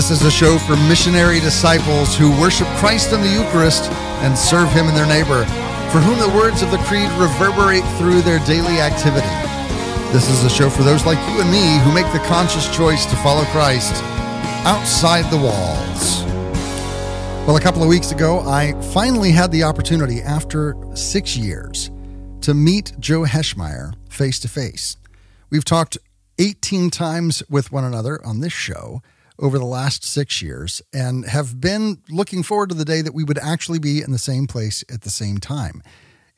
This is a show for missionary disciples who worship Christ in the Eucharist and serve Him in their neighbor, for whom the words of the Creed reverberate through their daily activity. This is a show for those like you and me who make the conscious choice to follow Christ outside the walls. Well, a couple of weeks ago, I finally had the opportunity, after six years, to meet Joe Heschmeyer face to face. We've talked 18 times with one another on this show over the last six years and have been looking forward to the day that we would actually be in the same place at the same time.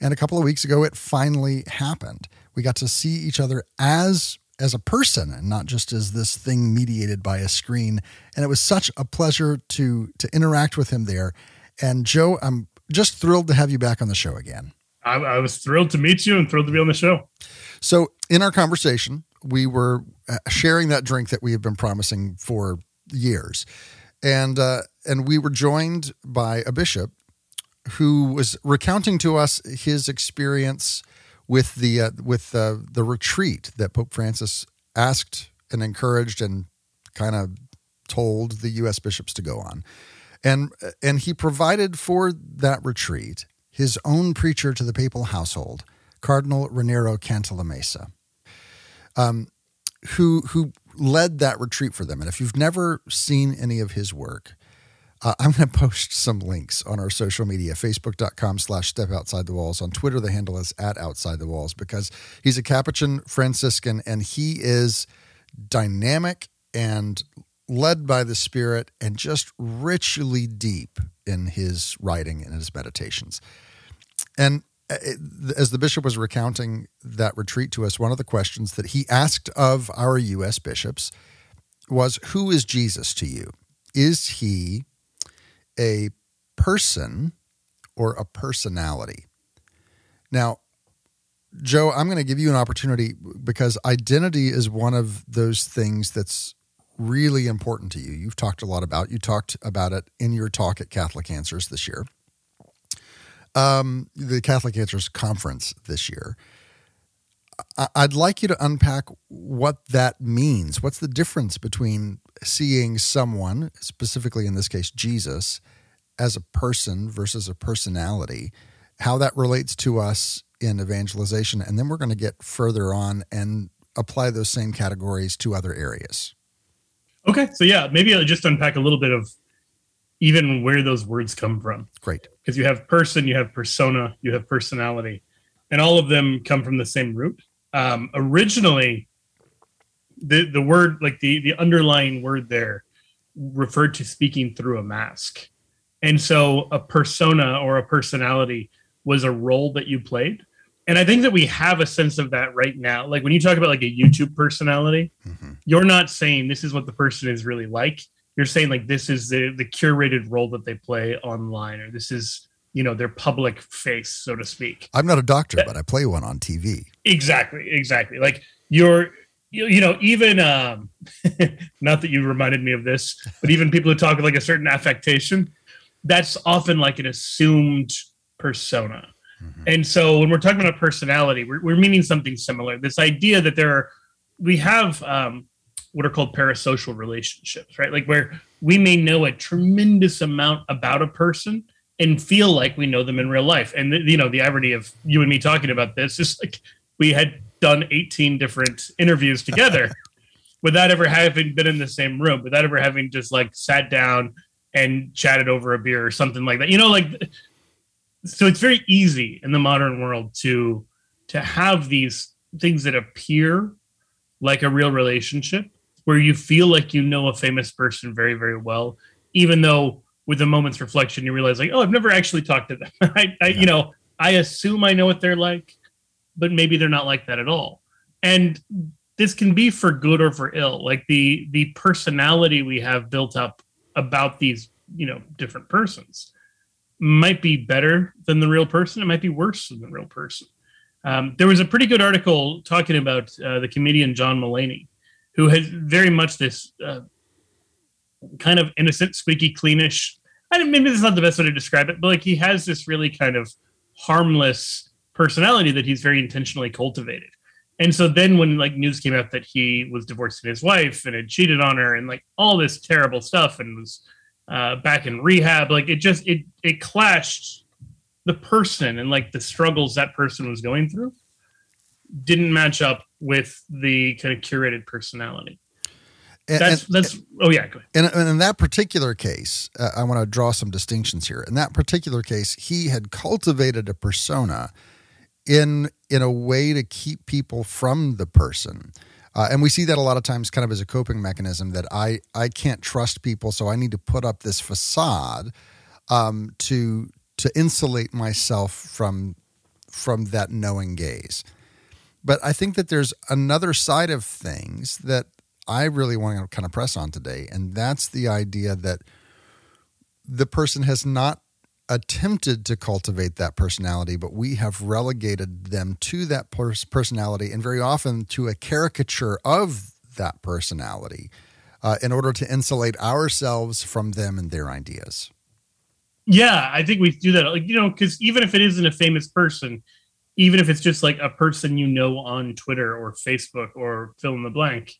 And a couple of weeks ago, it finally happened. We got to see each other as as a person and not just as this thing mediated by a screen. And it was such a pleasure to to interact with him there. And Joe, I'm just thrilled to have you back on the show again. I, I was thrilled to meet you and thrilled to be on the show. So, in our conversation, we were uh, sharing that drink that we have been promising for years, and uh, and we were joined by a bishop who was recounting to us his experience with the uh, with uh, the retreat that Pope Francis asked and encouraged and kind of told the U.S. bishops to go on, and and he provided for that retreat his own preacher to the papal household, Cardinal Raniero Cantalamessa, um, who who led that retreat for them. And if you've never seen any of his work, uh, I'm going to post some links on our social media, facebook.com slash step outside the walls. On Twitter, the handle is at outside the walls because he's a Capuchin Franciscan and he is dynamic and led by the Spirit and just richly deep in his writing and his meditations. And Uh, as the bishop was recounting that retreat to us, one of the questions that he asked of our U.S. bishops was Who is Jesus to you? Is he a person or a personality? Now, Joe, I'm going to give you an opportunity because identity is one of those things that's really important to you. You've talked a lot about. You talked about it in your talk at Catholic Answers this year um, the Catholic Answers Conference this year. I'd like you to unpack what that means. What's the difference between seeing someone, specifically in this case, Jesus, as a person versus a personality, how that relates to us in evangelization. And then we're going to get further on and apply those same categories to other areas. Okay. So, yeah, maybe I'll just unpack a little bit of even where those words come from. Great. Because you have person, you have persona, you have personality, and all of them come from the same root. Um, originally, the the word like the the underlying word there referred to speaking through a mask, and so a persona or a personality was a role that you played. And I think that we have a sense of that right now. Like when you talk about like a YouTube personality, mm-hmm. you're not saying this is what the person is really like you're saying like this is the the curated role that they play online or this is you know their public face so to speak. I'm not a doctor but i play one on tv exactly exactly. Like you're you, you know even um not that you reminded me of this but even people who talk like a certain affectation that's often like an assumed persona. Mm-hmm. and so when we're talking about personality we're, we're meaning something similar. This idea that there are we have um what are called parasocial relationships, right? Like where we may know a tremendous amount about a person and feel like we know them in real life. And you know, the irony of you and me talking about this is like we had done 18 different interviews together without ever having been in the same room, without ever having just like sat down and chatted over a beer or something like that. You know, like so it's very easy in the modern world to to have these things that appear like a real relationship where you feel like you know a famous person very, very well, even though with a moment's reflection you realize like, oh, I've never actually talked to them. I, I yeah. you know, I assume I know what they're like, but maybe they're not like that at all. And this can be for good or for ill. Like the the personality we have built up about these, you know, different persons might be better than the real person. It might be worse than the real person. Um, there was a pretty good article talking about uh, the comedian John Mulaney, who has very much this uh, kind of innocent, squeaky, cleanish. I maybe that's not the best way to describe it, but like he has this really kind of harmless personality that he's very intentionally cultivated. And so then when like news came out that he was divorcing his wife and had cheated on her and like all this terrible stuff and was uh, back in rehab, like it just it it clashed the person and like the struggles that person was going through didn't match up with the kind of curated personality. And, that's and, that's oh yeah go and, and in that particular case uh, i want to draw some distinctions here. In that particular case he had cultivated a persona in in a way to keep people from the person. Uh, and we see that a lot of times kind of as a coping mechanism that i i can't trust people so i need to put up this facade um, to to insulate myself from from that knowing gaze but i think that there's another side of things that I really want to kind of press on today, and that's the idea that the person has not attempted to cultivate that personality, but we have relegated them to that pers- personality and very often to a caricature of that personality uh, in order to insulate ourselves from them and their ideas. Yeah, I think we do that. Like, you know, because even if it isn't a famous person, even if it's just like a person you know on Twitter or Facebook or fill in the blank,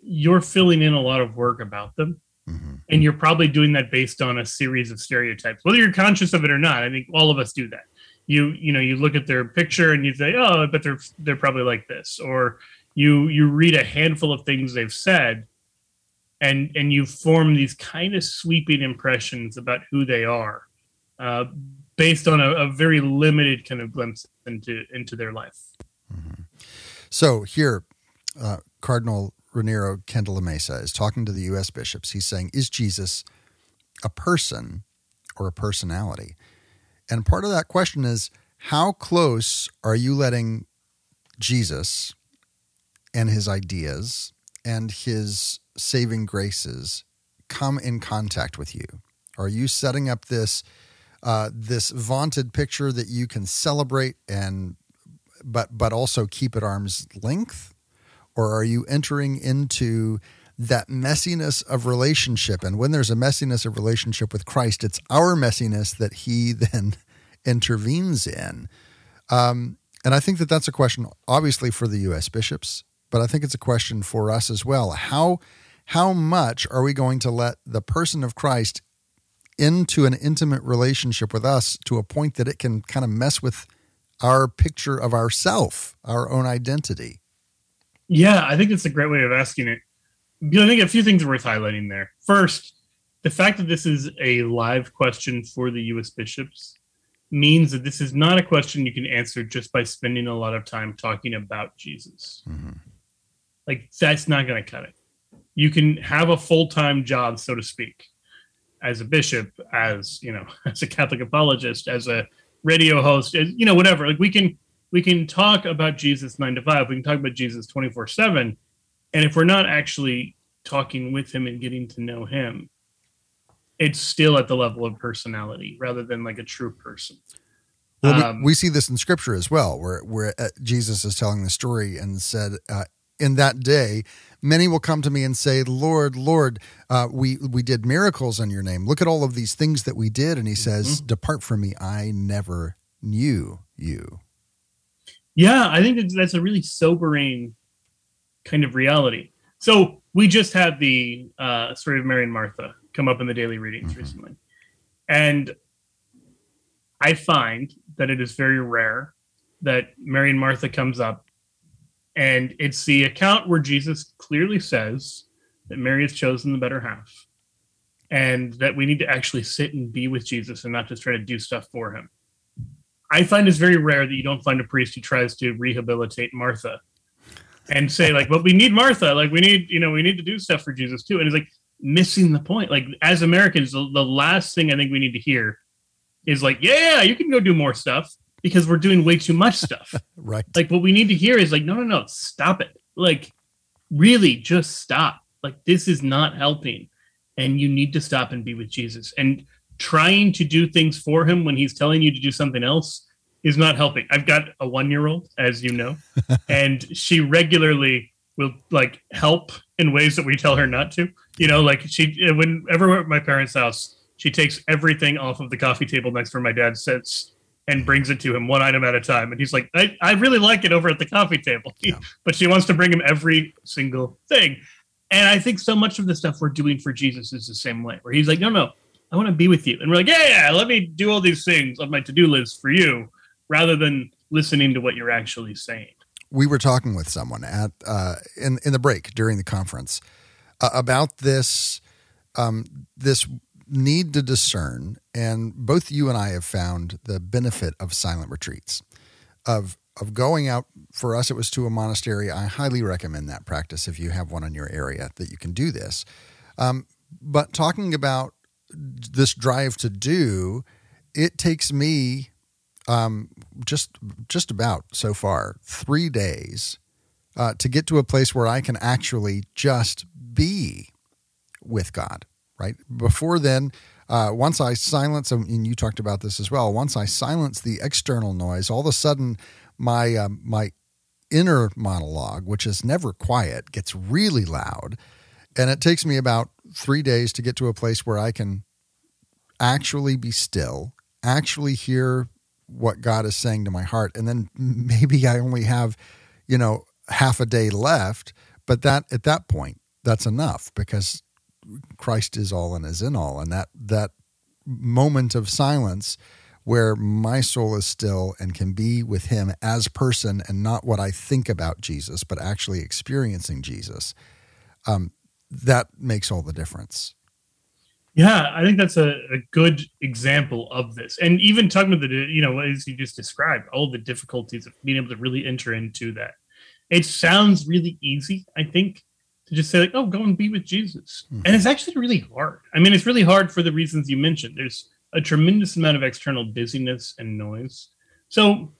you're filling in a lot of work about them. Mm-hmm. And you're probably doing that based on a series of stereotypes, whether you're conscious of it or not. I think all of us do that. You you know you look at their picture and you say, oh, but they're they're probably like this, or you you read a handful of things they've said, and and you form these kind of sweeping impressions about who they are, uh, based on a, a, very limited kind of glimpse into into their life. Mm-hmm. So here, uh, Cardinal Raniero Mesa is talking to the U.S. bishops. He's saying, Is Jesus a person or a personality? And part of that question is, how close are you letting Jesus and his ideas and his saving graces come in contact with you? Are you setting up this uh, this vaunted picture that you can celebrate and but but also keep at arm's length? or are you entering into that messiness of relationship? And when there's a messiness of relationship with Christ, it's our messiness that He then intervenes in. Um, and I think that that's a question, obviously, for the U.S. bishops, but I think it's a question for us as well. How how much are we going to let the person of Christ into an intimate relationship with us to a point that it can kind of mess with our picture of ourself, our own identity? Yeah, I think it's a great way of asking it. I think a few things are worth highlighting there. First, the fact that this is a live question for the U.S. bishops means that this is not a question you can answer just by spending a lot of time talking about Jesus. Mm-hmm. Like, that's not going to cut it. You can have a full time job, so to speak, as a bishop, as you know, as a Catholic apologist, as a radio host, as, you know, whatever. Like, we can we can talk about Jesus nine to five. We can talk about Jesus 24 seven. And if we're not actually talking with him and getting to know him, it's still at the level of personality rather than like a true person. Well, um, we, we, see this in scripture as well, where, where uh, Jesus is telling the story and said, uh, in that day, many will come to me and say, Lord, Lord, uh, we, we did miracles in your name. Look at all of these things that we did. And he says, mm-hmm. Depart from me. I never knew you. Yeah, I think that's a really sobering kind of reality. So we just had the uh, story of Mary and Martha come up in the daily readings mm-hmm. recently, and I find that it is very rare that Mary and Martha comes up, and it's the account where Jesus clearly says that Mary has chosen the better half, and that we need to actually sit and be with Jesus and not just try to do stuff for him. I find it's very rare that you don't find a priest who tries to rehabilitate Martha and say like, "But we need Martha. Like, we need you know we need to do stuff for Jesus too." And it's like missing the point. Like as Americans, the, the last thing I think we need to hear is like, "Yeah, you can go do more stuff." Because we're doing way too much stuff. right. Like what we need to hear is like, no, no, no, stop it. Like, really, just stop. Like this is not helping, and you need to stop and be with Jesus. And trying to do things for him when he's telling you to do something else is not helping. I've got a one year old, as you know, and she regularly will like help in ways that we tell her not to. You know, like she, whenever we're at my parents' house, she takes everything off of the coffee table next to where my dad sits and brings it to him one item at a time. And he's like, I, I really like it over at the coffee table. Yeah. but she wants to bring him every single thing. And I think so much of the stuff we're doing for Jesus is the same way, where he's like, no, no, I want to be with you. And we're like, yeah, yeah, let me do all these things on my to do list for you, rather than listening to what you're actually saying. We were talking with someone at uh, in in the break during the conference uh, about this um, this need to discern, and both you and I have found the benefit of silent retreats, of of going out. For us, it was to a monastery. I highly recommend that practice if you have one in your area that you can do this. Um, but talking about this drive to do, it takes me um, just just about so far three days uh, to get to a place where I can actually just be with God. Right before then, uh, once I silence, and you talked about this as well. Once I silence the external noise, all of a sudden my um, my inner monologue, which is never quiet, gets really loud, and it takes me about three days to get to a place where I can actually be still, actually hear what God is saying to my heart. And then maybe I only have, you know, half a day left, but that at that point, that's enough because Christ is all and is in all. And that that moment of silence where my soul is still and can be with him as person and not what I think about Jesus, but actually experiencing Jesus. Um, that makes all the difference. Yeah, I think that's a, a, good example of this. And even talking about the, you know, as you just described, all the difficulties of being able to really enter into that. It sounds really easy, I think, to just say, like, oh, go and be with Jesus. Mm-hmm. And it's actually really hard. I mean, it's really hard for the reasons you mentioned. There's a tremendous amount of external busyness and noise. So,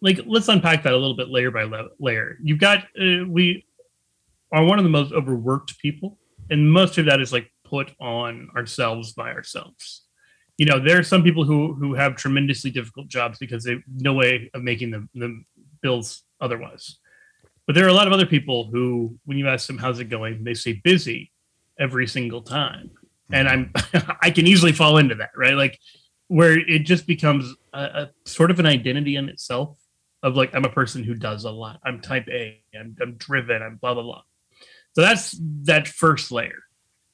like, let's unpack that a little bit layer by layer. You've got, uh, we are one of the most overworked people. And most of that is like put on ourselves by ourselves. You know, there are some people who who have tremendously difficult jobs because they no way of making them the bills otherwise. But there are a lot of other people who, when you ask them how's it going, they say busy every single time. And mm-hmm. I'm I can easily fall into that, right? Like where it just becomes a, a sort of an identity in itself of like I'm a person who does a lot. I'm type A. I'm, I'm driven. I'm blah blah blah. So that's that first layer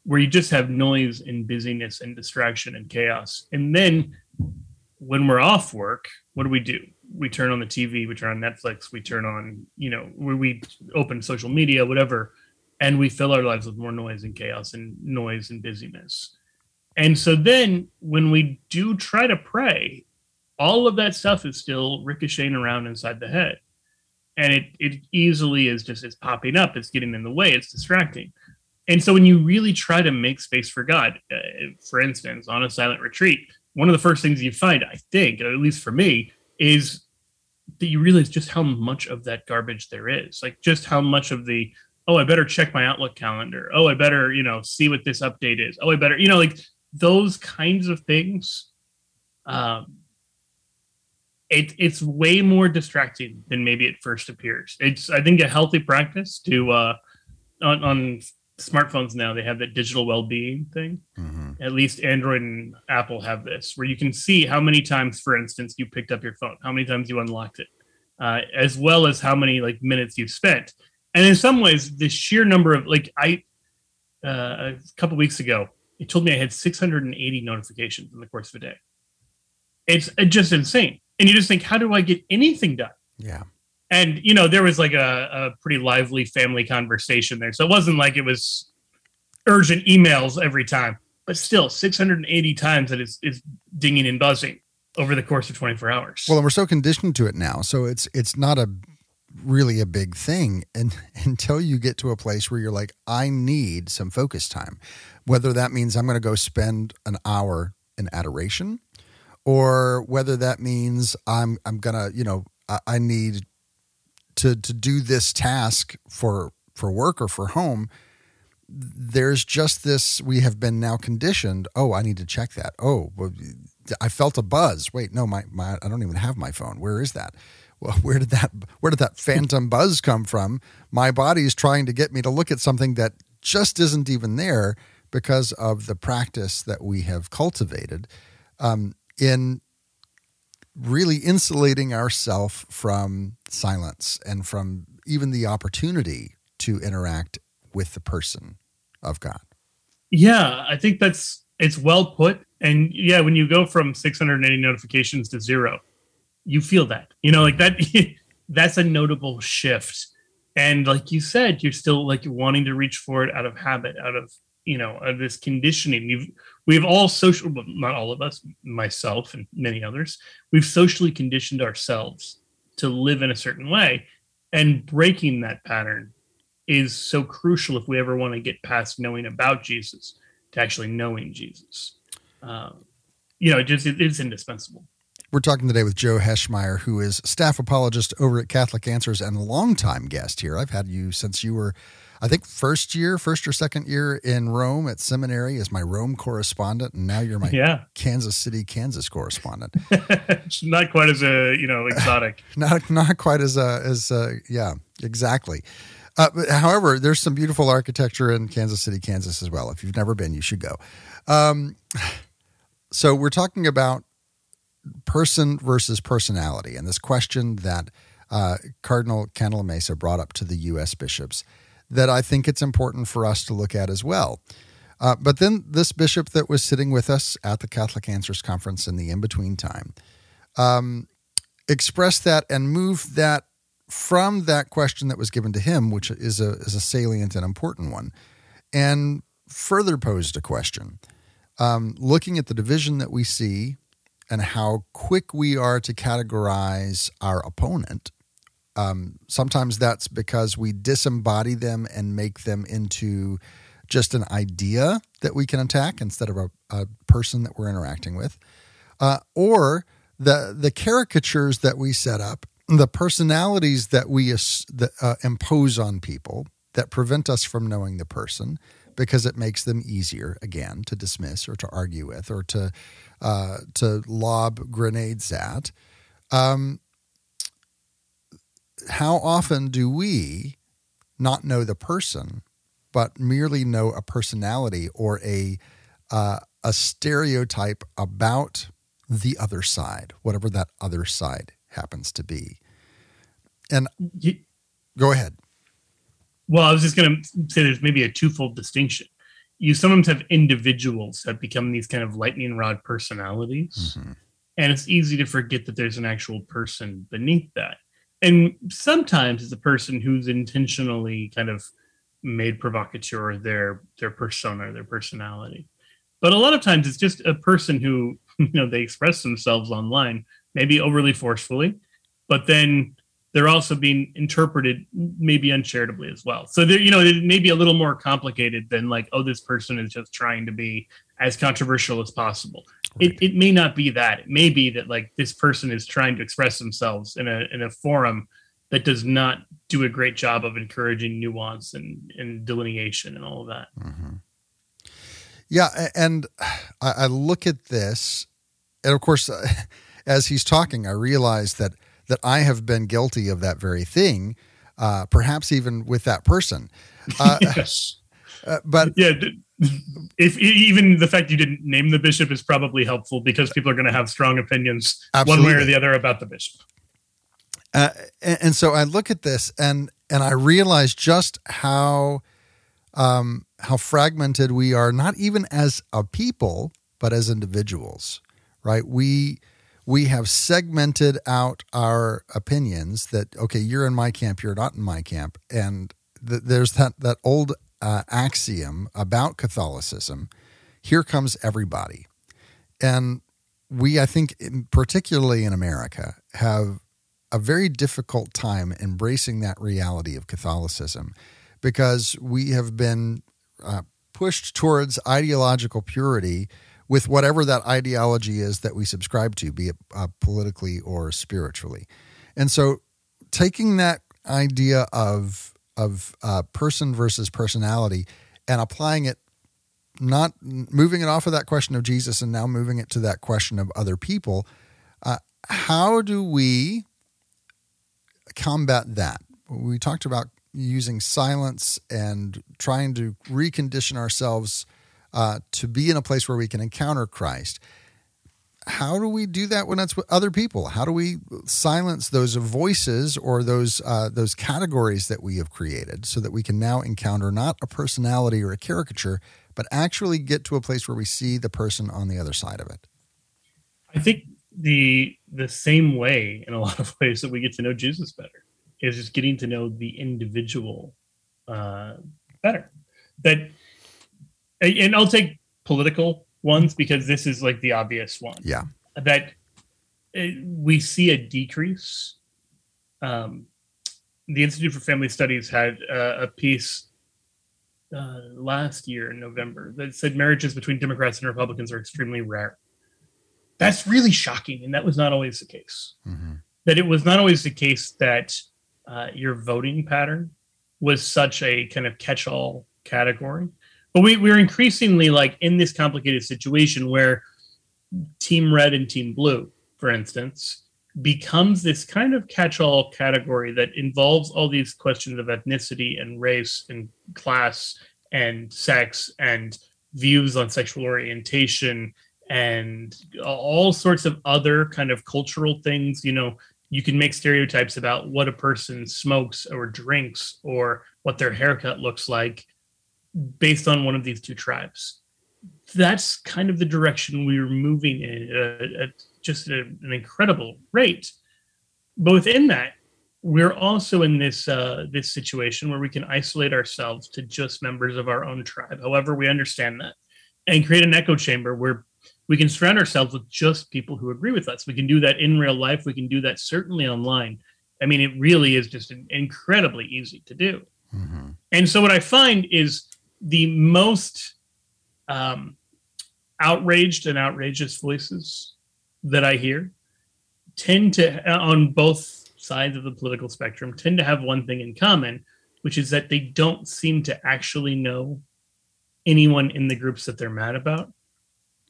where you just have noise and busyness and distraction and chaos. And then when we're off work, what do we do? We turn on the TV, we turn on Netflix, we turn on, you know, where we open social media, whatever, and we fill our lives with more noise and chaos and noise and busyness. And so then when we do try to pray, all of that stuff is still ricocheting around inside the head. And it, it easily is just it's popping up, it's getting in the way, it's distracting. And so when you really try to make space for God, uh, for instance, on a silent retreat, one of the first things you find, I think, at least for me, is that you realize just how much of that garbage there is. Like just how much of the, oh, I better check my Outlook calendar. Oh, I better, you know, see what this update is. Oh, I better, you know, like those kinds of things. Um, it, it's way more distracting than maybe it first appears. It's, I think, a healthy practice to, uh, on, on smartphones now they have that digital well-being thing. Mm-hmm. at least android and apple have this where you can see how many times for instance you picked up your phone how many times you unlocked it uh, as well as how many like minutes you've spent. And in some ways the sheer number of like i uh, a couple weeks ago it told me i had 680 notifications in the course of a day. It's just insane. And you just think how do i get anything done? Yeah and you know there was like a, a pretty lively family conversation there. So it wasn't like it was urgent emails every time but still 680 times that it's, it's dinging and buzzing over the course of 24 hours. Well and we're so conditioned to it now so it's it's not a really a big thing and until you get to a place where you're like i need some focus time whether that means i'm going to go spend an hour in adoration or whether that means i'm i'm going to you know I, I need to to do this task for for work or for home there's just this we have been now conditioned oh i need to check that. Oh i felt a buzz. Wait no my, my i don't even have my phone. Where is that? Well where did that where did that phantom buzz come from? My body is trying to get me to look at something that just isn't even there because of the practice that we have cultivated um, in really insulating ourselves from silence and from even the opportunity to interact with the person of God. Yeah, I think that's it's well put. And yeah, when you go from 680 notifications to zero, you feel that. You know, like that that's a notable shift. And like you said, you're still like wanting to reach for it out of habit, out of you know, of this conditioning. We've we've all social, not all of us, myself and many others, we've socially conditioned ourselves to live in a certain way, and breaking that pattern is so crucial if we ever want to get past knowing about Jesus to actually knowing Jesus. Um, you know, it just it, it's indispensable. We're talking today with Joe Heschmeyer, who is staff apologist over at Catholic Answers and longtime guest here. I've had you since you were I think first year, first or second year in Rome at seminary as my Rome correspondent, and now you're my yeah. Kansas City, Kansas correspondent. not quite as a you know exotic. not not quite as a as a, yeah exactly. Uh, but however, there's some beautiful architecture in Kansas City, Kansas as well. If you've never been, you should go. Um, so we're talking about person versus personality, and this question that uh, Cardinal Cantalamessa brought up to the U.S. bishops that I think it's important for us to look at as well. Uh, but then this bishop that was sitting with us at the Catholic Answers Conference in the in between time um, expressed that and moved that from that question that was given to him, which is a, is a salient and important one, and further posed a question. Um, looking at the division that we see and how quick we are to categorize our opponent um, sometimes that's because we disembody them and make them into just an idea that we can attack instead of a, a person that we're interacting with, uh, or the the caricatures that we set up, the personalities that we uh, impose on people that prevent us from knowing the person because it makes them easier again to dismiss or to argue with or to uh, to lob grenades at. Um, how often do we not know the person, but merely know a personality or a uh, a stereotype about the other side, whatever that other side happens to be? And you, go ahead. Well, I was just going to say there's maybe a twofold distinction. You sometimes have individuals that become these kind of lightning rod personalities, mm-hmm. and it's easy to forget that there's an actual person beneath that and sometimes it's a person who's intentionally kind of made provocateur their their persona their personality. But a lot of times it's just a person who you know they express themselves online maybe overly forcefully but then they're also being interpreted maybe uncharitably as well so there you know it may be a little more complicated than like oh this person is just trying to be as controversial as possible it, it may not be that. It may be that like this person is trying to express themselves in a in a forum that does not do a great job of encouraging nuance and, and delineation and all of that. Mm-hmm. Yeah, and I, I, look at this, and of course, as he's talking, I realize that that I have been guilty of that very thing, uh, perhaps even with that person. Uh, yes. Uh, but yeah, if even the fact you didn't name the bishop is probably helpful because people are going to have strong opinions absolutely. one way or the other about the bishop. Uh, and, and, so I look at this and and I realize just how um, how fragmented we are, not even as a people, but as individuals. Right? We we have segmented out our opinions that okay, you're in my camp, you're not in my camp, and th- there's that that old uh, axiom about Catholicism here comes everybody. And we, I think, particularly in America, have a very difficult time embracing that reality of Catholicism because we have been uh, pushed towards ideological purity with whatever that ideology is that we subscribe to, be it uh, politically or spiritually. And so taking that idea of of uh, person versus personality and applying it not moving it off of that question of jesus and now moving it to that question of other people uh, how do we combat that we talked about using silence and trying to recondition ourselves uh, to be in a place where we can encounter christ how do we do that when it's with other people? How do we silence those voices or those uh, those categories that we have created so that we can now encounter not a personality or a caricature, but actually get to a place where we see the person on the other side of it? I think the the same way in a lot of ways that we get to know Jesus better is just getting to know the individual uh, better. That and I'll take political ones because this is like the obvious one. Yeah. That uh, we see a decrease. Um, the Institute for Family Studies had uh, a piece uh, last year in November that said marriages between Democrats and Republicans are extremely rare. That's really shocking, and that was not always the case. Mm-hmm. That it was not always the case that uh, your voting pattern was such a kind of catch-all category but we, we're increasingly like in this complicated situation where team red and team blue for instance becomes this kind of catch-all category that involves all these questions of ethnicity and race and class and sex and views on sexual orientation and all sorts of other kind of cultural things. You know you can make stereotypes about what a person smokes or drinks or what their haircut looks like based on one of these two tribes. That's kind of the direction we were moving in uh, at just a, an incredible rate. But within that, we're also in this uh, this situation where we can isolate ourselves to just members of our own tribe, however we understand that, and create an echo chamber where we can surround ourselves with just people who agree with us. We can do that in real life. We can do that certainly online. I mean, it really is just incredibly easy to do. Mm-hmm. And so, what I find is the most um, outraged and outrageous voices that I hear tend to, on both sides of the political spectrum, tend to have one thing in common, which is that they don't seem to actually know anyone in the groups that they're mad about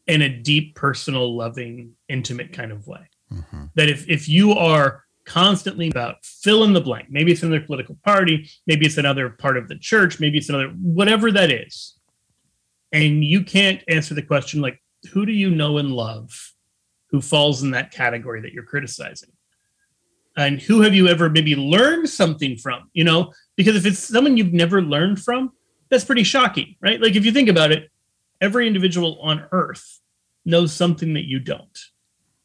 in a deep, personal, loving, intimate kind of way. Mm-hmm. That if if you are constantly about fill in the blank. Maybe it's another political party, maybe it's another part of the church, maybe it's another whatever that is. And you can't answer the question like, who do you know and love who falls in that category that you're criticizing? And who have you ever maybe learned something from? You know, because if it's someone you've never learned from, that's pretty shocking, right? Like if you think about it, every individual on earth knows something that you don't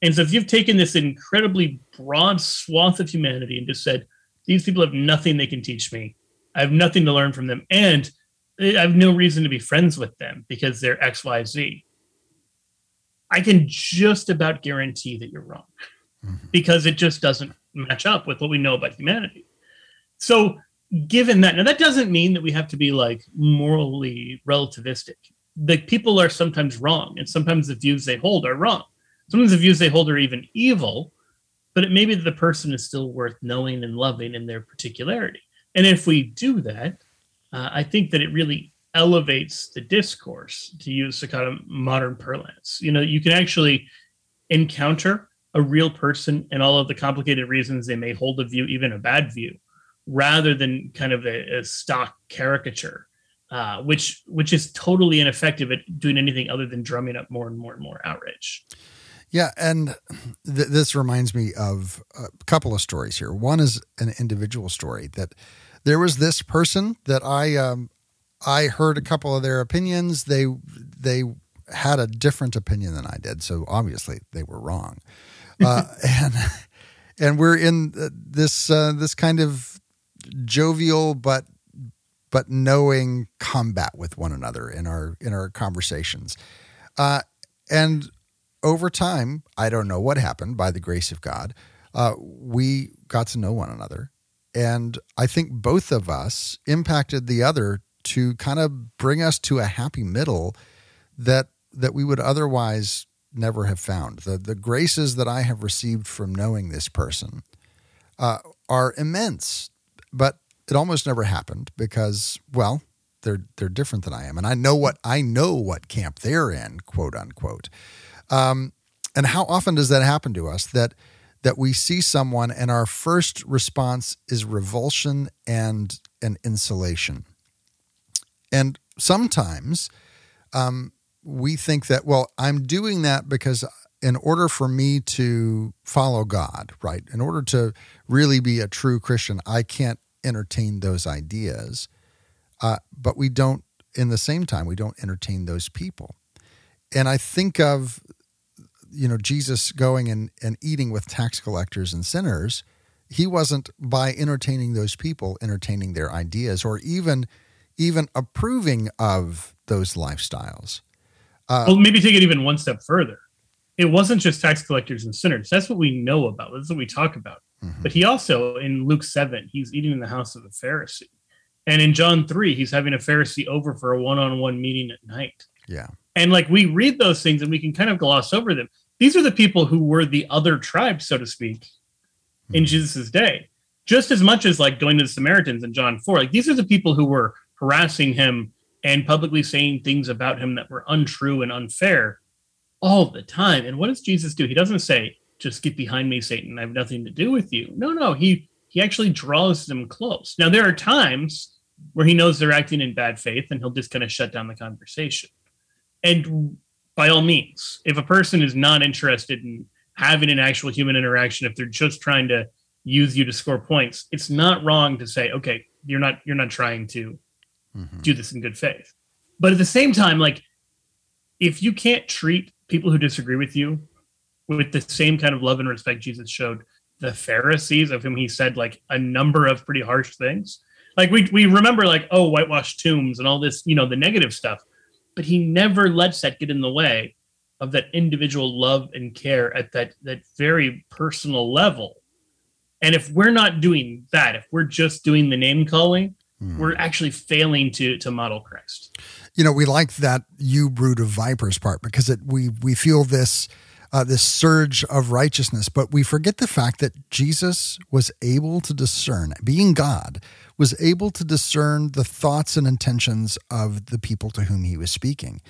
and so if you've taken this incredibly broad swath of humanity and just said, these people have nothing they can teach me, I have nothing to learn from them, and I have no reason to be friends with them because they're XYZ, I can just about guarantee that you're wrong mm-hmm. because it just doesn't match up with what we know about humanity. So, given that, now that doesn't mean that we have to be like morally relativistic. The people are sometimes wrong, and sometimes the views they hold are wrong sometimes the views they hold are even evil, but it may be that the person is still worth knowing and loving in their particularity. And if we do that, uh, I think that it really elevates the discourse to use the kind of modern parlance. You know, you can actually encounter a real person and all of the complicated reasons they may hold a view, even a bad view, rather than kind of a, a stock caricature, uh, which which is totally ineffective at doing anything other than drumming up more and more and more outrage. Yeah, and th- this reminds me of a couple of stories here. One is an individual story that there was this person that I um, I heard a couple of their opinions. They they had a different opinion than I did, so obviously they were wrong. Uh, and and we're in this uh, this kind of jovial but but knowing combat with one another in our in our conversations. Uh, and over time, I don't know what happened by the grace of God. Uh, we got to know one another. And I think both of us impacted the other to kind of bring us to a happy middle that that we would otherwise never have found. The the graces that I have received from knowing this person uh, are immense, but it almost never happened because, well, they're they're different than I am, and I know what I know what camp they're in, quote unquote. Um, and how often does that happen to us that that we see someone and our first response is revulsion and and insulation? And sometimes um, we think that well, I'm doing that because in order for me to follow God, right? In order to really be a true Christian, I can't entertain those ideas. Uh, but we don't, in the same time, we don't entertain those people. And I think of, you know, Jesus going and, and eating with tax collectors and sinners. He wasn't by entertaining those people, entertaining their ideas, or even even approving of those lifestyles. Uh, well, maybe take it even one step further. It wasn't just tax collectors and sinners. That's what we know about. That's what we talk about. Mm-hmm. But he also, in Luke 7, he's eating in the house of a Pharisee. And in John 3, he's having a Pharisee over for a one on one meeting at night. Yeah. And like we read those things and we can kind of gloss over them. These are the people who were the other tribe, so to speak, mm-hmm. in Jesus' day. Just as much as like going to the Samaritans in John 4. Like these are the people who were harassing him and publicly saying things about him that were untrue and unfair all the time. And what does Jesus do? He doesn't say, just get behind me, Satan. I have nothing to do with you. No, no, he he actually draws them close. Now there are times where he knows they're acting in bad faith and he'll just kind of shut down the conversation. And by all means, if a person is not interested in having an actual human interaction, if they're just trying to use you to score points, it's not wrong to say, okay, you're not you're not trying to mm-hmm. do this in good faith. But at the same time, like if you can't treat people who disagree with you with the same kind of love and respect Jesus showed the Pharisees, of whom he said like a number of pretty harsh things. Like we we remember like oh whitewashed tombs and all this you know the negative stuff, but he never lets that get in the way of that individual love and care at that that very personal level. And if we're not doing that, if we're just doing the name calling, mm. we're actually failing to to model Christ. You know, we like that you brood of vipers part because it we we feel this uh, this surge of righteousness, but we forget the fact that Jesus was able to discern, being God, was able to discern the thoughts and intentions of the people to whom he was speaking.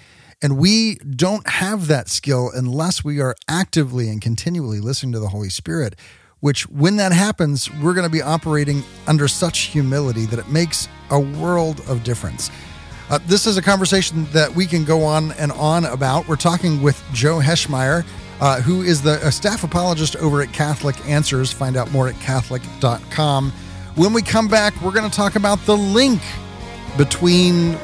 And we don't have that skill unless we are actively and continually listening to the Holy Spirit, which, when that happens, we're going to be operating under such humility that it makes a world of difference. Uh, this is a conversation that we can go on and on about. We're talking with Joe Heschmeyer, uh, who is the staff apologist over at Catholic Answers. Find out more at Catholic.com. When we come back, we're going to talk about the link between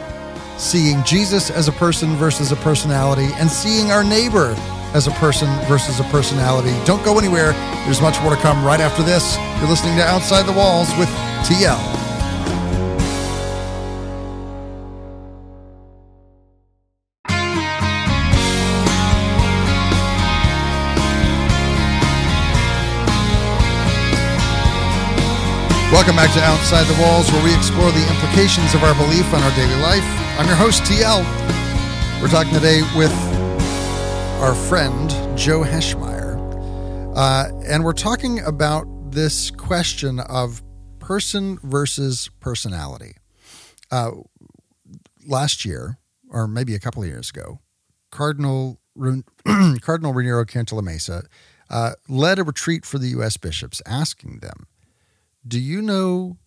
seeing Jesus as a person versus a personality and seeing our neighbor as a person versus a personality. Don't go anywhere. There's much more to come right after this. You're listening to Outside the Walls with TL. Welcome back to Outside the Walls, where we explore the implications of our belief on our daily life. I'm your host, TL. We're talking today with our friend, Joe Heschmeyer. Uh, and we're talking about this question of person versus personality. Uh, last year, or maybe a couple of years ago, Cardinal, Cardinal Raniero Cantalamessa uh, led a retreat for the U.S. bishops, asking them do you know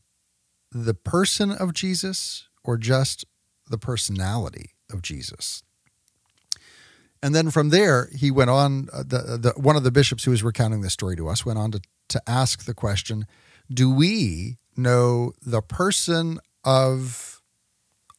the person of Jesus or just the personality of Jesus? And then from there, he went on. Uh, the, the one of the bishops who was recounting this story to us went on to to ask the question: Do we know the person of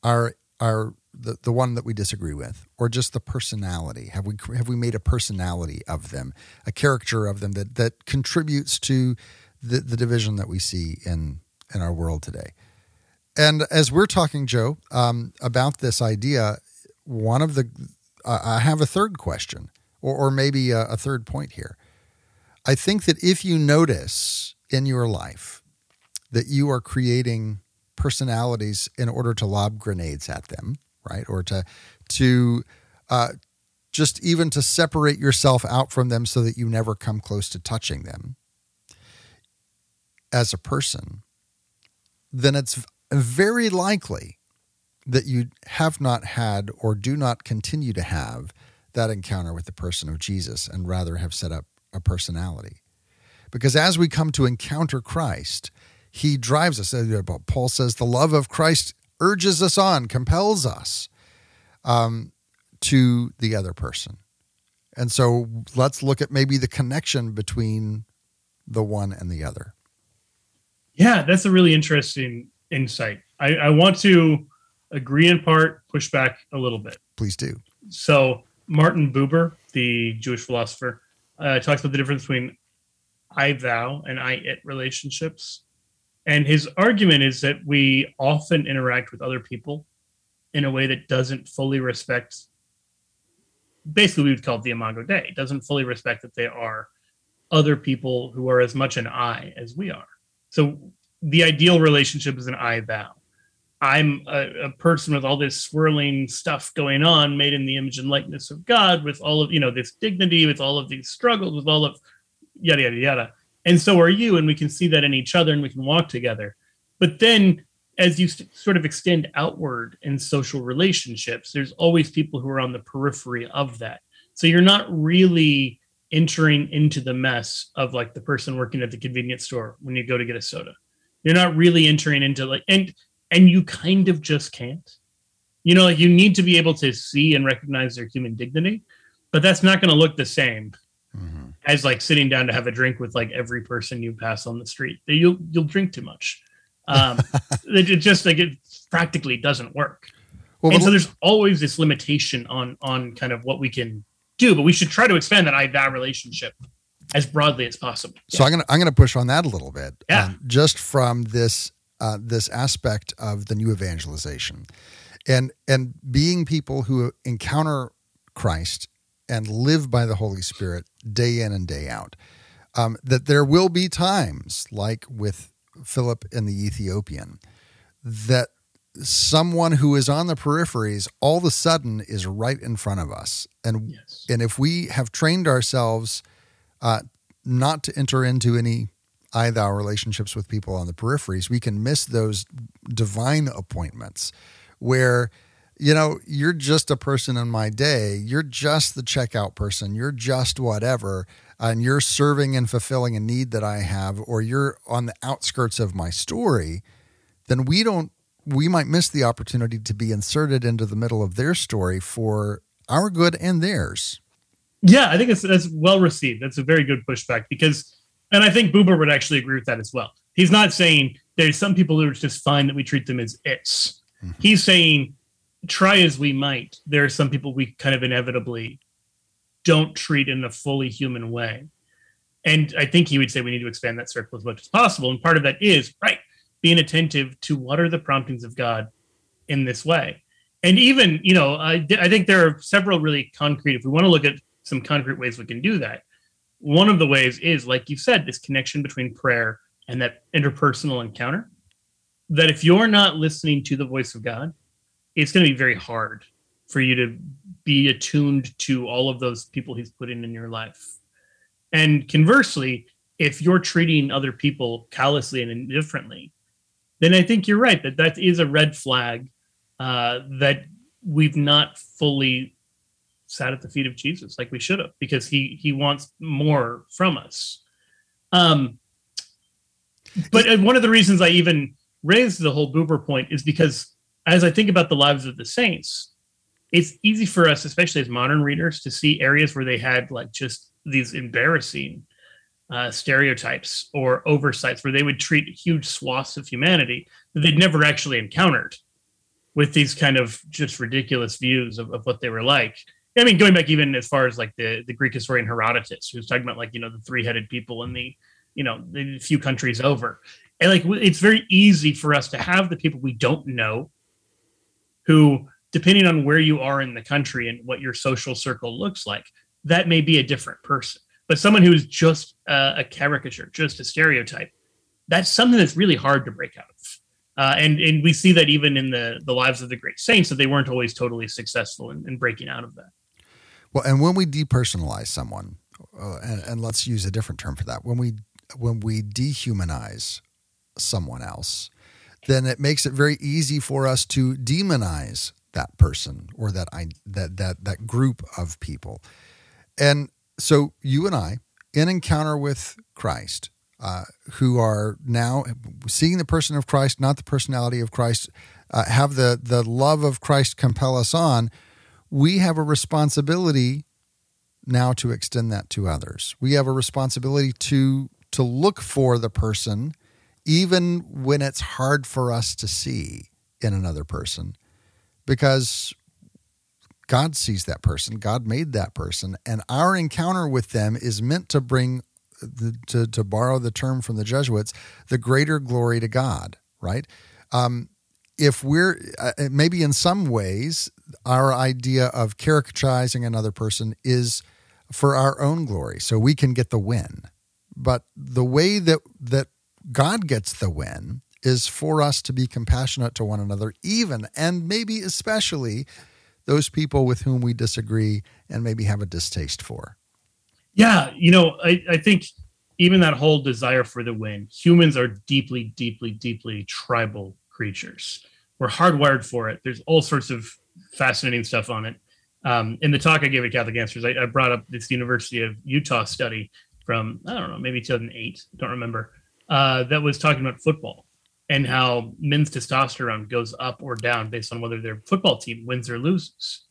our our the, the one that we disagree with, or just the personality? Have we have we made a personality of them, a character of them that that contributes to the, the division that we see in in our world today. And as we're talking, Joe, um, about this idea, one of the uh, I have a third question, or, or maybe a, a third point here. I think that if you notice in your life that you are creating personalities in order to lob grenades at them, right, or to to uh, just even to separate yourself out from them so that you never come close to touching them as a person, then it's very likely that you have not had or do not continue to have that encounter with the person of Jesus and rather have set up a personality. Because as we come to encounter Christ, he drives us. Uh, Paul says the love of Christ urges us on, compels us um, to the other person. And so let's look at maybe the connection between the one and the other. Yeah, that's a really interesting insight. I, I want to agree in part, push back a little bit. Please do. So, Martin Buber, the Jewish philosopher, uh, talks about the difference between I thou and I it relationships. And his argument is that we often interact with other people in a way that doesn't fully respect, basically, we would call it the imago Dei, doesn't fully respect that they are other people who are as much an I as we are. So the ideal relationship is an I thou. I'm a, a, person with all this swirling stuff going on, made in the image and likeness of God, with all of you know this dignity, with all of these struggles, with all of yada yada yada. And so are you, and we can see that in each other, and we can walk together. But then, as you st- sort of extend outward in social relationships, there's always people who are on the periphery of that. So you're not really entering into the mess of like the person working at the convenience store when you go to get a soda. You're not really entering into like and and you kind of just can't. You know, like you need to be able to see and recognize their human dignity, but that's not going to look the same mm-hmm. as like sitting down to have a drink with like every person you pass on the street. You'll you'll drink too much. Um, it just like it practically doesn't work. Well, and so there's always this limitation on on kind of what we can do, but we should try to expand that I thou relationship as broadly as possible. So yeah. I'm gonna I'm gonna push on that a little bit. Yeah. Um, just from this uh, this aspect of the new evangelization, and and being people who encounter Christ and live by the Holy Spirit day in and day out. Um, that there will be times like with Philip and the Ethiopian that someone who is on the peripheries all of a sudden is right in front of us and yes. and if we have trained ourselves uh, not to enter into any I thou relationships with people on the peripheries, we can miss those divine appointments where, you know, you're just a person in my day. You're just the checkout person. You're just whatever. And you're serving and fulfilling a need that I have, or you're on the outskirts of my story. Then we don't, we might miss the opportunity to be inserted into the middle of their story for our good and theirs. Yeah, I think it's that's well received. That's a very good pushback because, and I think Buber would actually agree with that as well. He's not saying there's some people who are just fine that we treat them as its. Mm-hmm. He's saying, try as we might, there are some people we kind of inevitably don't treat in a fully human way. And I think he would say we need to expand that circle as much as possible. And part of that is right being attentive to what are the promptings of God in this way. And even, you know, I, I think there are several really concrete, if we want to look at some concrete ways we can do that. One of the ways is, like you said, this connection between prayer and that interpersonal encounter. That if you're not listening to the voice of God, it's going to be very hard for you to be attuned to all of those people He's putting in your life. And conversely, if you're treating other people callously and indifferently, then I think you're right that that is a red flag uh, that we've not fully sat at the feet of Jesus like we should have because he he wants more from us. Um, but uh, one of the reasons I even raised the whole Buber point is because as I think about the lives of the saints, it's easy for us, especially as modern readers, to see areas where they had like just these embarrassing uh, stereotypes or oversights where they would treat huge swaths of humanity that they'd never actually encountered with these kind of just ridiculous views of, of what they were like. I mean, going back even as far as like the, the Greek historian Herodotus, who's talking about like, you know, the three headed people in the, you know, the few countries over. And like, it's very easy for us to have the people we don't know who, depending on where you are in the country and what your social circle looks like, that may be a different person. But someone who is just uh, a caricature, just a stereotype, that's something that's really hard to break out of. Uh, and and we see that even in the the lives of the great saints that they weren't always totally successful in, in breaking out of that. Well, and when we depersonalize someone, uh, and, and let's use a different term for that, when we when we dehumanize someone else, then it makes it very easy for us to demonize that person or that I that that that group of people. And so you and I, in encounter with Christ, uh, who are now seeing the person of Christ, not the personality of Christ, uh, have the the love of Christ compel us on we have a responsibility now to extend that to others. We have a responsibility to to look for the person even when it's hard for us to see in another person because God sees that person, God made that person, and our encounter with them is meant to bring the, to to borrow the term from the Jesuits, the greater glory to God, right? Um, if we're uh, maybe in some ways our idea of caricaturizing another person is for our own glory so we can get the win. But the way that that god gets the win is for us to be compassionate to one another even and maybe especially those people with whom we disagree and maybe have a distaste for. Yeah you know i, I think even that whole desire for the win humans are deeply deeply deeply tribal creatures. We're hardwired for it. There's all sorts of fascinating stuff on it. Um, in the talk I gave at Catholic Answers, I, I, brought up this University of Utah study from I don't know, maybe 2008, don't remember, uh, that was talking about football and how men's testosterone goes up or down based on whether their football team wins or loses.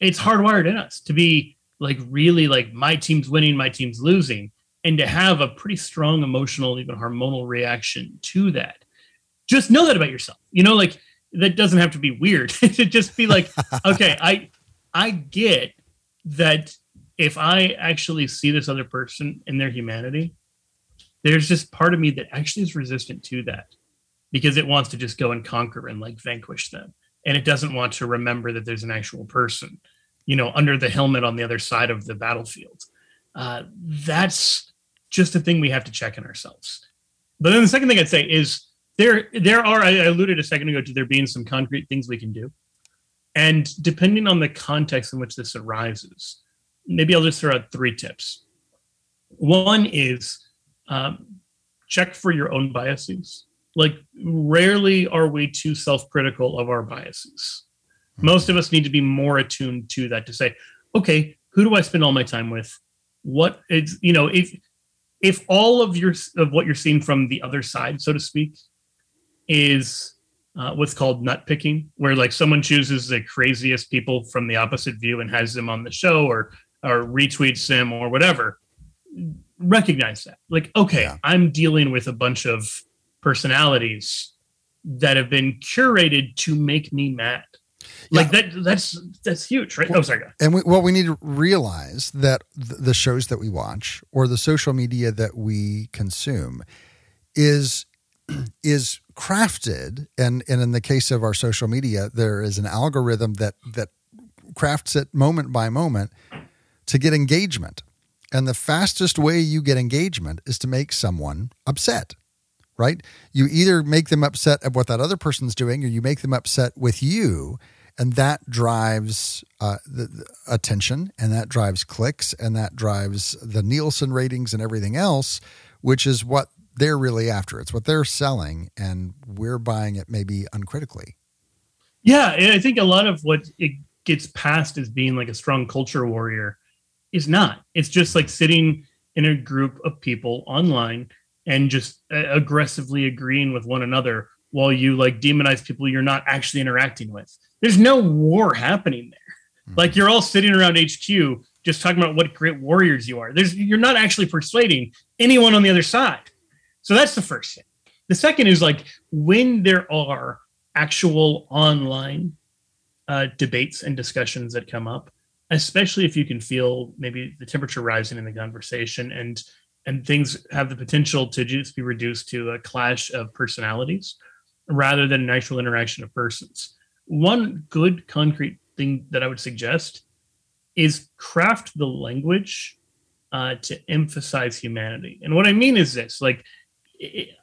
It's hardwired in us to be like really like my team's winning, my team's losing, and to have a pretty strong emotional, even hormonal reaction to that. Just know that about yourself. You know, like that doesn't have to be weird. to just be like, okay, I I get that if I actually see this other person in their humanity, there's just part of me that actually is resistant to that because it wants to just go and conquer and like vanquish them. And it doesn't want to remember that there's an actual person, you know, under the helmet on the other side of the battlefield. Uh, that's just a thing we have to check in ourselves. But then the second thing I'd say is there there are I alluded a second ago to there being some concrete things we can do. And depending on the context in which this arises, maybe I'll just throw out three tips. One is um, check for your own biases. Like, rarely are we too self critical of our biases. Hmm. Most of us need to be more attuned to that to say, okay, who do I spend all my time with? What is, you know, if, if all of your of what you're seeing from the other side, so to speak, is uh, what's called nut picking, where like someone chooses the craziest people from the opposite view and has them on the show or or retweets them or whatever. Recognize that. Like, okay, yeah. I'm dealing with a bunch of personalities that have been curated to make me mad. Like yeah. that that's that's huge, right? Well, oh, sorry. And we, well, we need to realize that the shows that we watch or the social media that we consume is is crafted and and in the case of our social media there is an algorithm that that crafts it moment by moment to get engagement and the fastest way you get engagement is to make someone upset right you either make them upset at what that other person's doing or you make them upset with you and that drives uh, the, the attention and that drives clicks and that drives the nielsen ratings and everything else which is what they're really after. It's what they're selling, and we're buying it maybe uncritically. Yeah, I think a lot of what it gets past as being like a strong culture warrior is not. It's just like sitting in a group of people online and just uh, aggressively agreeing with one another while you like demonize people you're not actually interacting with. There's no war happening there. Mm-hmm. Like you're all sitting around HQ just talking about what great warriors you are. There's you're not actually persuading anyone on the other side. So that's the first thing. The second is like when there are actual online uh, debates and discussions that come up, especially if you can feel maybe the temperature rising in the conversation and and things have the potential to just be reduced to a clash of personalities rather than an actual interaction of persons. One good concrete thing that I would suggest is craft the language uh, to emphasize humanity. And what I mean is this like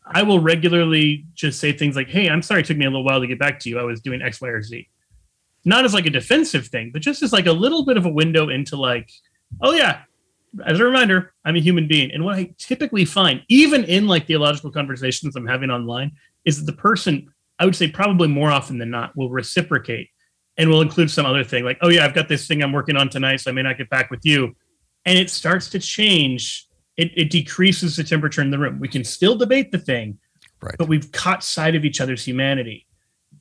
I will regularly just say things like, "Hey, I'm sorry it took me a little while to get back to you. I was doing X, Y, or Z." Not as like a defensive thing, but just as like a little bit of a window into like, "Oh yeah, as a reminder, I'm a human being." And what I typically find, even in like theological conversations I'm having online, is that the person, I would say probably more often than not, will reciprocate and will include some other thing like, "Oh yeah, I've got this thing I'm working on tonight, so I may not get back with you," and it starts to change it, it decreases the temperature in the room. We can still debate the thing, right. but we've caught sight of each other's humanity.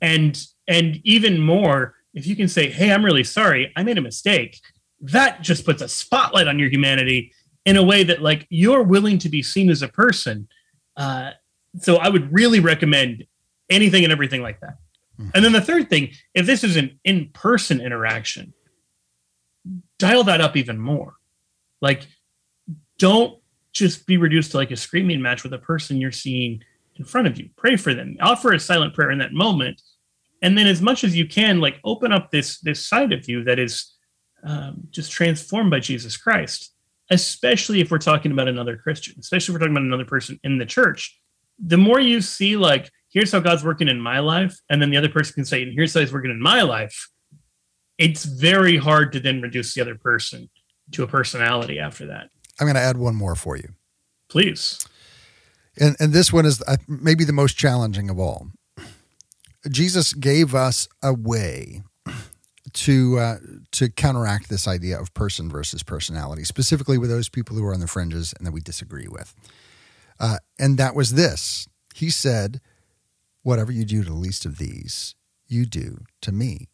And and even more, if you can say, "Hey, I'm really sorry, I made a mistake," that just puts a spotlight on your humanity in a way that like you're willing to be seen as a person. Uh, so I would really recommend anything and everything like that. Mm-hmm. And then the third thing, if this is an in-person interaction, dial that up even more. Like, don't just be reduced to like a screaming match with a person you're seeing in front of you. Pray for them. Offer a silent prayer in that moment, and then as much as you can, like open up this this side of you that is um, just transformed by Jesus Christ. Especially if we're talking about another Christian, especially if we're talking about another person in the church. The more you see, like, here's how God's working in my life, and then the other person can say, and here's how He's working in my life. It's very hard to then reduce the other person to a personality after that. I'm going to add one more for you. Please. And, and this one is uh, maybe the most challenging of all. Jesus gave us a way to uh, to counteract this idea of person versus personality, specifically with those people who are on the fringes and that we disagree with. Uh, and that was this: He said, "Whatever you do to the least of these, you do to me."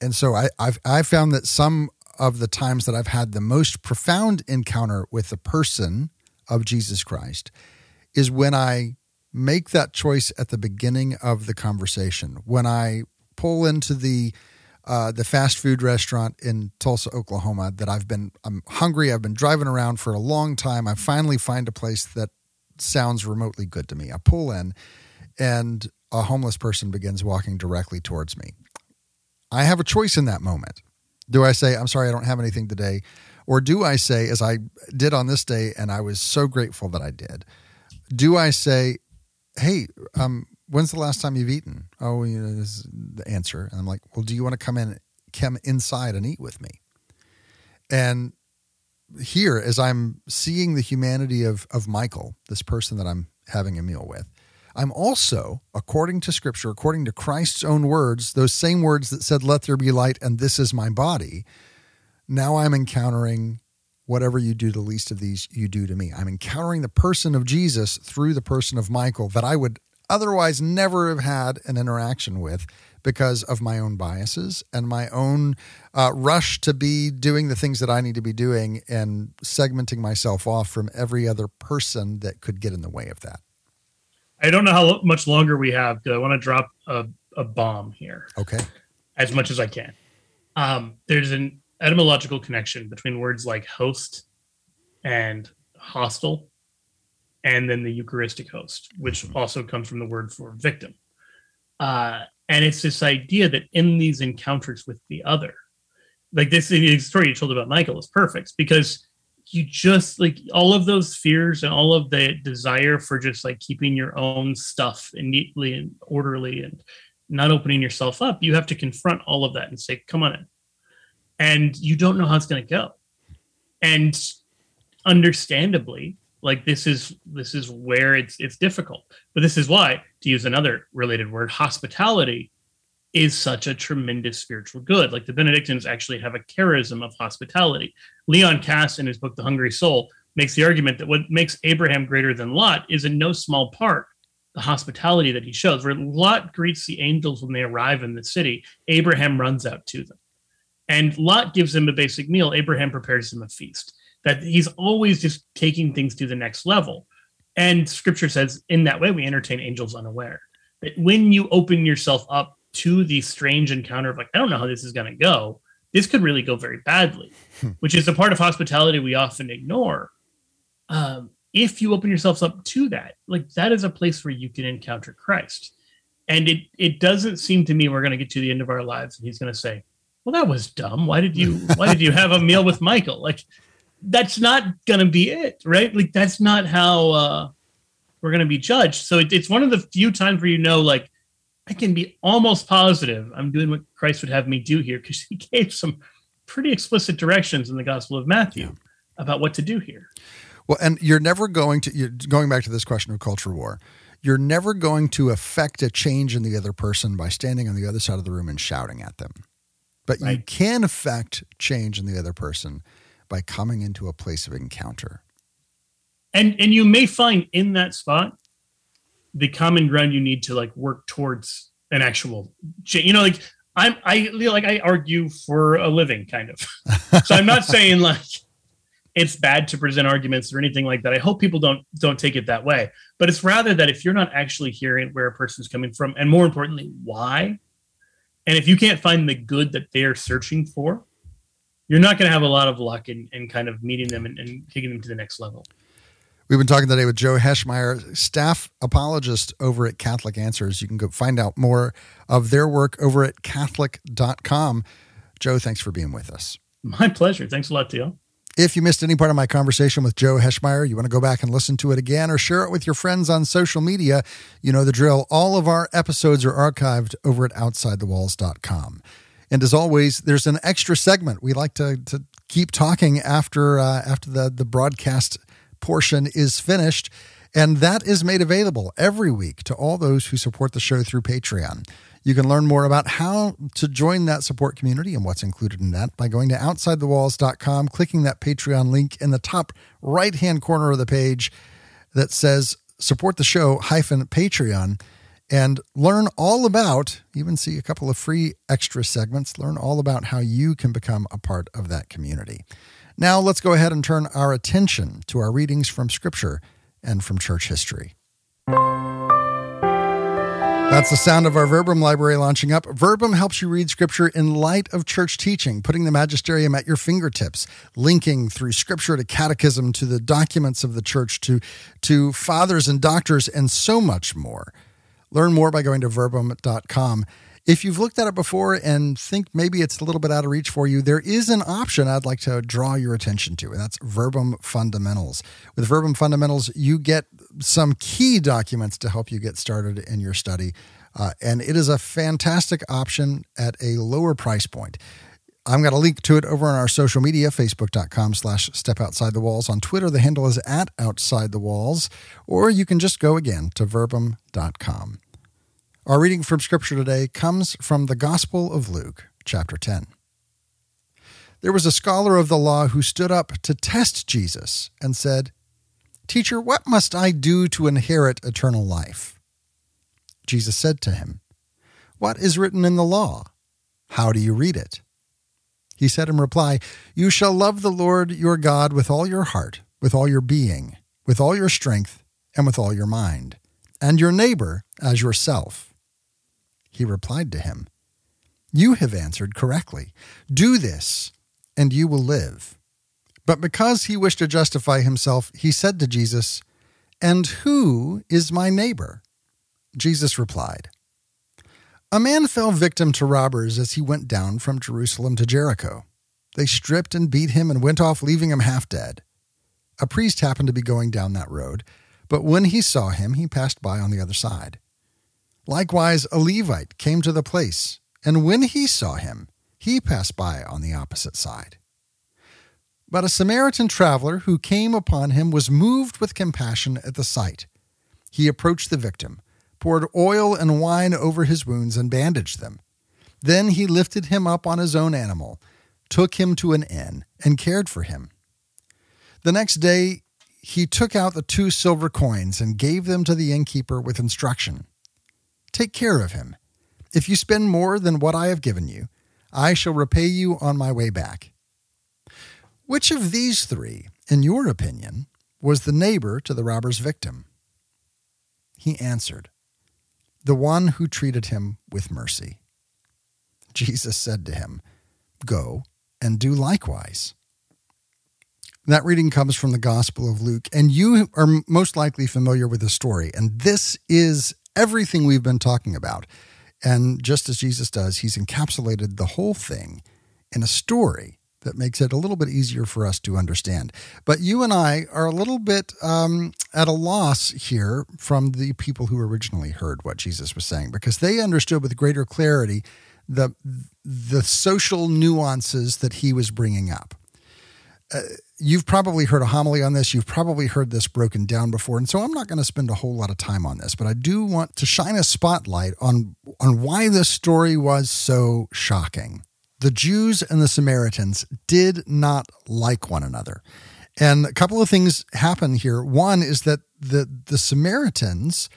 And so I, I've I found that some of the times that I've had the most profound encounter with the person of Jesus Christ is when I make that choice at the beginning of the conversation. When I pull into the uh, the fast food restaurant in Tulsa, Oklahoma, that I've been I'm hungry. I've been driving around for a long time. I finally find a place that sounds remotely good to me. I pull in, and a homeless person begins walking directly towards me. I have a choice in that moment. Do I say, I'm sorry, I don't have anything today? Or do I say, as I did on this day, and I was so grateful that I did, do I say, hey, um, when's the last time you've eaten? Oh, you know, this is the answer. And I'm like, well, do you want to come in, come inside and eat with me? And here, as I'm seeing the humanity of, of Michael, this person that I'm having a meal with, I'm also, according to scripture, according to Christ's own words, those same words that said, Let there be light, and this is my body. Now I'm encountering whatever you do to least of these, you do to me. I'm encountering the person of Jesus through the person of Michael that I would otherwise never have had an interaction with because of my own biases and my own uh, rush to be doing the things that I need to be doing and segmenting myself off from every other person that could get in the way of that. I don't know how much longer we have because I want to drop a, a bomb here. Okay. As much as I can. Um, there's an etymological connection between words like host and hostile, and then the Eucharistic host, which mm-hmm. also comes from the word for victim. Uh, and it's this idea that in these encounters with the other, like this story you told about Michael is perfect because you just like all of those fears and all of the desire for just like keeping your own stuff and neatly and orderly and not opening yourself up you have to confront all of that and say come on in and you don't know how it's going to go and understandably like this is this is where it's it's difficult but this is why to use another related word hospitality is such a tremendous spiritual good. Like the Benedictines actually have a charism of hospitality. Leon Kass, in his book, The Hungry Soul, makes the argument that what makes Abraham greater than Lot is in no small part the hospitality that he shows. Where Lot greets the angels when they arrive in the city, Abraham runs out to them. And Lot gives them a basic meal, Abraham prepares them a feast. That he's always just taking things to the next level. And scripture says, in that way, we entertain angels unaware. That when you open yourself up to the strange encounter of like, I don't know how this is going to go. This could really go very badly, hmm. which is a part of hospitality we often ignore. Um, if you open yourselves up to that, like that is a place where you can encounter Christ. And it it doesn't seem to me we're going to get to the end of our lives and he's going to say, "Well, that was dumb. Why did you why did you have a meal with Michael?" Like that's not going to be it, right? Like that's not how uh, we're going to be judged. So it, it's one of the few times where you know, like I can be almost positive I'm doing what Christ would have me do here because he gave some pretty explicit directions in the Gospel of Matthew yeah. about what to do here. Well, and you're never going to, you're going back to this question of culture war, you're never going to affect a change in the other person by standing on the other side of the room and shouting at them. But right. you can affect change in the other person by coming into a place of encounter. And and you may find in that spot the common ground you need to like work towards an actual change. you know like I'm I like I argue for a living, kind of. so I'm not saying like it's bad to present arguments or anything like that. I hope people don't don't take it that way. But it's rather that if you're not actually hearing where a person's coming from, and more importantly, why, and if you can't find the good that they're searching for, you're not going to have a lot of luck in, in kind of meeting them and, and taking them to the next level. We've been talking today with Joe Heschmeyer, staff apologist over at Catholic Answers. You can go find out more of their work over at Catholic.com. Joe, thanks for being with us. My pleasure. Thanks a lot, Teal. If you missed any part of my conversation with Joe Heschmeyer, you want to go back and listen to it again or share it with your friends on social media, you know the drill. All of our episodes are archived over at OutsideTheWalls.com. And as always, there's an extra segment we like to, to keep talking after uh, after the, the broadcast portion is finished. And that is made available every week to all those who support the show through Patreon. You can learn more about how to join that support community and what's included in that by going to outsidethewalls.com, clicking that Patreon link in the top right hand corner of the page that says support the show hyphen Patreon and learn all about, even see a couple of free extra segments, learn all about how you can become a part of that community. Now, let's go ahead and turn our attention to our readings from Scripture and from church history. That's the sound of our Verbum library launching up. Verbum helps you read Scripture in light of church teaching, putting the magisterium at your fingertips, linking through Scripture to catechism, to the documents of the church, to, to fathers and doctors, and so much more. Learn more by going to verbum.com. If you've looked at it before and think maybe it's a little bit out of reach for you, there is an option I'd like to draw your attention to, and that's Verbum Fundamentals. With Verbum Fundamentals, you get some key documents to help you get started in your study. Uh, and it is a fantastic option at a lower price point. I'm going to link to it over on our social media, facebook.com slash step outside the walls. On Twitter, the handle is at outside the walls, or you can just go again to verbum.com. Our reading from Scripture today comes from the Gospel of Luke, chapter 10. There was a scholar of the law who stood up to test Jesus and said, Teacher, what must I do to inherit eternal life? Jesus said to him, What is written in the law? How do you read it? He said in reply, You shall love the Lord your God with all your heart, with all your being, with all your strength, and with all your mind, and your neighbor as yourself. He replied to him, You have answered correctly. Do this, and you will live. But because he wished to justify himself, he said to Jesus, And who is my neighbor? Jesus replied, A man fell victim to robbers as he went down from Jerusalem to Jericho. They stripped and beat him and went off, leaving him half dead. A priest happened to be going down that road, but when he saw him, he passed by on the other side. Likewise, a Levite came to the place, and when he saw him, he passed by on the opposite side. But a Samaritan traveler who came upon him was moved with compassion at the sight. He approached the victim, poured oil and wine over his wounds, and bandaged them. Then he lifted him up on his own animal, took him to an inn, and cared for him. The next day, he took out the two silver coins and gave them to the innkeeper with instruction Take care of him. If you spend more than what I have given you, I shall repay you on my way back. Which of these three, in your opinion, was the neighbor to the robber's victim? He answered, The one who treated him with mercy. Jesus said to him, Go and do likewise. That reading comes from the Gospel of Luke, and you are most likely familiar with the story. And this is everything we've been talking about. And just as Jesus does, he's encapsulated the whole thing in a story that makes it a little bit easier for us to understand. But you and I are a little bit um, at a loss here from the people who originally heard what Jesus was saying because they understood with greater clarity the the social nuances that he was bringing up. Uh, you've probably heard a homily on this. You've probably heard this broken down before. And so I'm not going to spend a whole lot of time on this, but I do want to shine a spotlight on, on why this story was so shocking. The Jews and the Samaritans did not like one another. And a couple of things happen here. One is that the, the Samaritans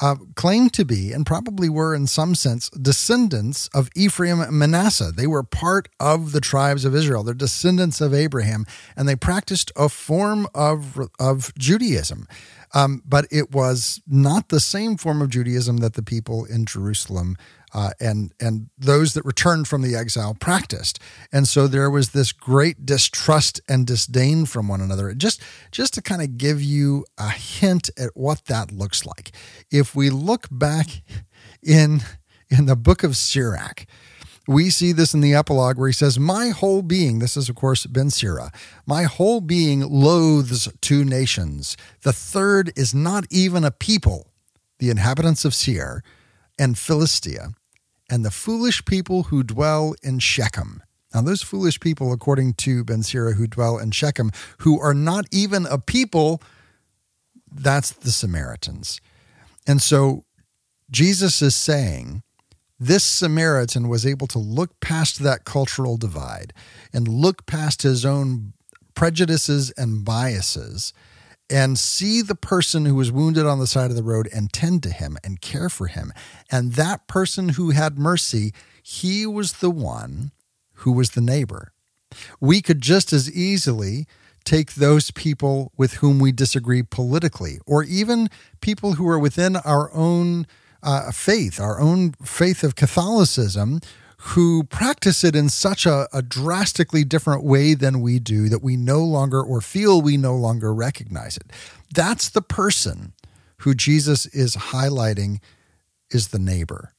uh, claimed to be and probably were in some sense descendants of Ephraim and Manasseh. They were part of the tribes of Israel. They're descendants of Abraham, and they practiced a form of, of Judaism. Um, but it was not the same form of Judaism that the people in Jerusalem uh, and and those that returned from the exile practiced. And so there was this great distrust and disdain from one another. Just just to kind of give you a hint at what that looks like. If we look back in in the book of Sirach, we see this in the epilogue where he says, My whole being, this is of course Ben Sira, my whole being loathes two nations. The third is not even a people, the inhabitants of Seir and Philistia and the foolish people who dwell in Shechem. Now, those foolish people, according to Ben Sira, who dwell in Shechem, who are not even a people, that's the Samaritans. And so Jesus is saying this Samaritan was able to look past that cultural divide and look past his own prejudices and biases and see the person who was wounded on the side of the road and tend to him and care for him. And that person who had mercy, he was the one who was the neighbor. We could just as easily take those people with whom we disagree politically, or even people who are within our own uh, faith, our own faith of Catholicism, who practice it in such a, a, drastically different way than we do that we no longer or feel we no longer recognize it. That's the person who Jesus is highlighting is the neighbor.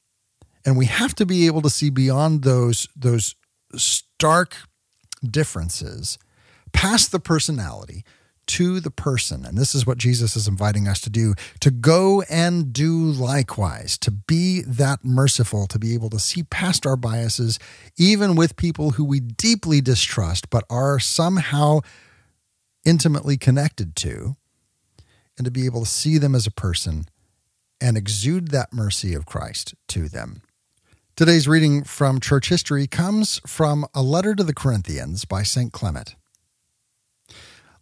And we have to be able to see beyond those, those stark differences, past the personality, to the person. And this is what Jesus is inviting us to do to go and do likewise, to be that merciful, to be able to see past our biases, even with people who we deeply distrust, but are somehow intimately connected to, and to be able to see them as a person and exude that mercy of Christ to them. Today's reading from church history comes from a letter to the Corinthians by St. Clement.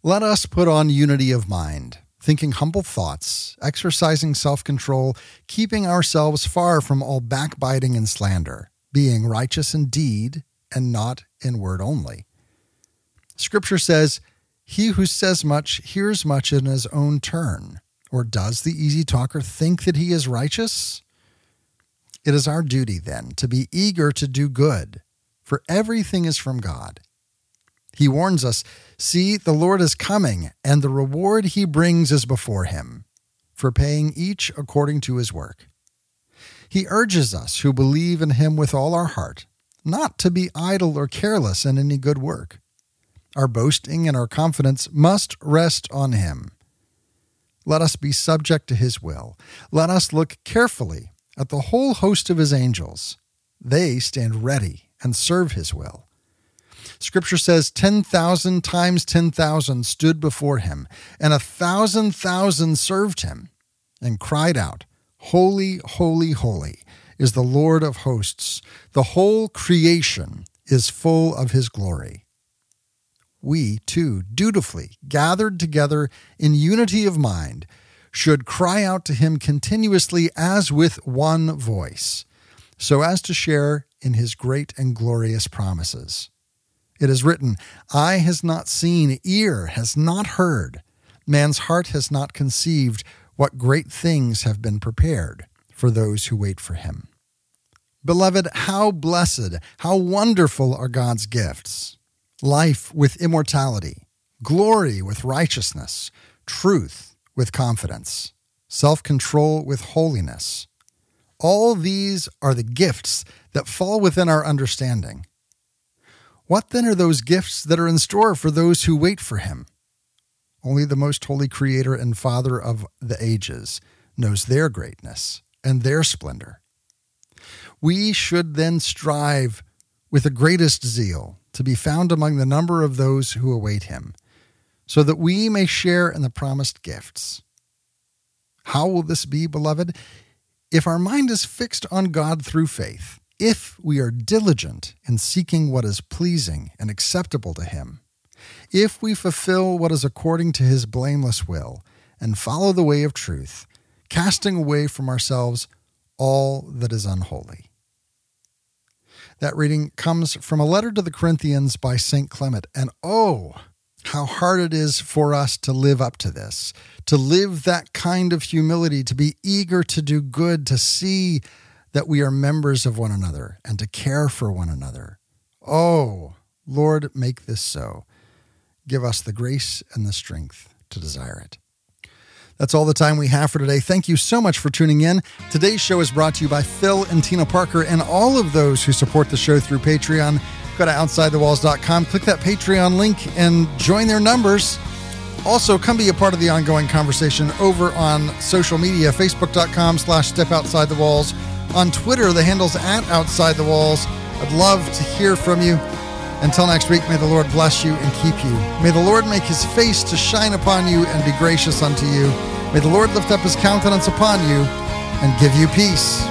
Let us put on unity of mind, thinking humble thoughts, exercising self control, keeping ourselves far from all backbiting and slander, being righteous in deed and not in word only. Scripture says, He who says much hears much in his own turn. Or does the easy talker think that he is righteous? It is our duty, then, to be eager to do good, for everything is from God he warns us See, the Lord is coming, and the reward he brings is before him, for paying each according to his work. He urges us who believe in him with all our heart not to be idle or careless in any good work. Our boasting and our confidence must rest on him. Let us be subject to his will. Let us look carefully at the whole host of his angels. They stand ready and serve his will. Scripture says 10,000 times 10,000 stood before him, and a thousand thousand served him, and cried out, Holy, holy, holy is the Lord of hosts. The whole creation is full of his glory. We, too, dutifully, gathered together in unity of mind, should cry out to him continuously as with one voice, so as to share in his great and glorious promises. It is written, Eye has not seen, ear has not heard, man's heart has not conceived what great things have been prepared for those who wait for him. Beloved, how blessed, how wonderful are God's gifts life with immortality, glory with righteousness, truth with confidence, self control with holiness. All these are the gifts that fall within our understanding. What then are those gifts that are in store for those who wait for him? Only the most holy Creator and Father of the ages knows their greatness and their splendor. We should then strive with the greatest zeal to be found among the number of those who await him, so that we may share in the promised gifts. How will this be, beloved? If our mind is fixed on God through faith, if we are diligent in seeking what is pleasing and acceptable to Him, if we fulfill what is according to His blameless will and follow the way of truth, casting away from ourselves all that is unholy. That reading comes from a letter to the Corinthians by St. Clement. And oh, how hard it is for us to live up to this, to live that kind of humility, to be eager to do good, to see that we are members of one another and to care for one another. Oh, Lord, make this so. Give us the grace and the strength to desire it. That's all the time we have for today. Thank you so much for tuning in. Today's show is brought to you by Phil and Tina Parker and all of those who support the show through Patreon. Go to OutsideTheWalls.com, click that Patreon link, and join their numbers. Also, come be a part of the ongoing conversation over on social media, facebook.com slash step outside the walls. On Twitter, the handle's at outside the walls. I'd love to hear from you. Until next week, may the Lord bless you and keep you. May the Lord make his face to shine upon you and be gracious unto you. May the Lord lift up his countenance upon you and give you peace.